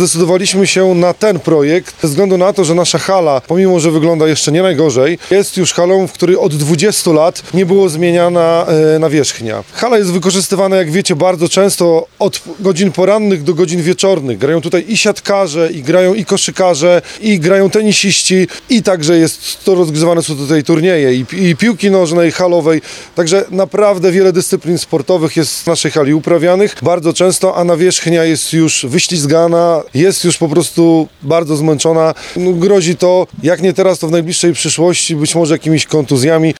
Zdecydowaliśmy się na ten projekt ze względu na to, że nasza hala, pomimo że wygląda jeszcze nie najgorzej, jest już halą, w której od 20 lat nie było zmieniana e, nawierzchnia. Hala jest wykorzystywana, jak wiecie, bardzo często od godzin porannych do godzin wieczornych. Grają tutaj i siatkarze, i grają i koszykarze, i grają tenisiści, i także jest to rozgrywane są tutaj turnieje i, i piłki nożnej, halowej. Także naprawdę wiele dyscyplin sportowych jest w naszej hali uprawianych bardzo często, a nawierzchnia jest już wyślizgana, jest już po prostu bardzo zmęczona. No, grozi to, jak nie teraz, to w najbliższej przyszłości, być może jakimiś kontuzjami.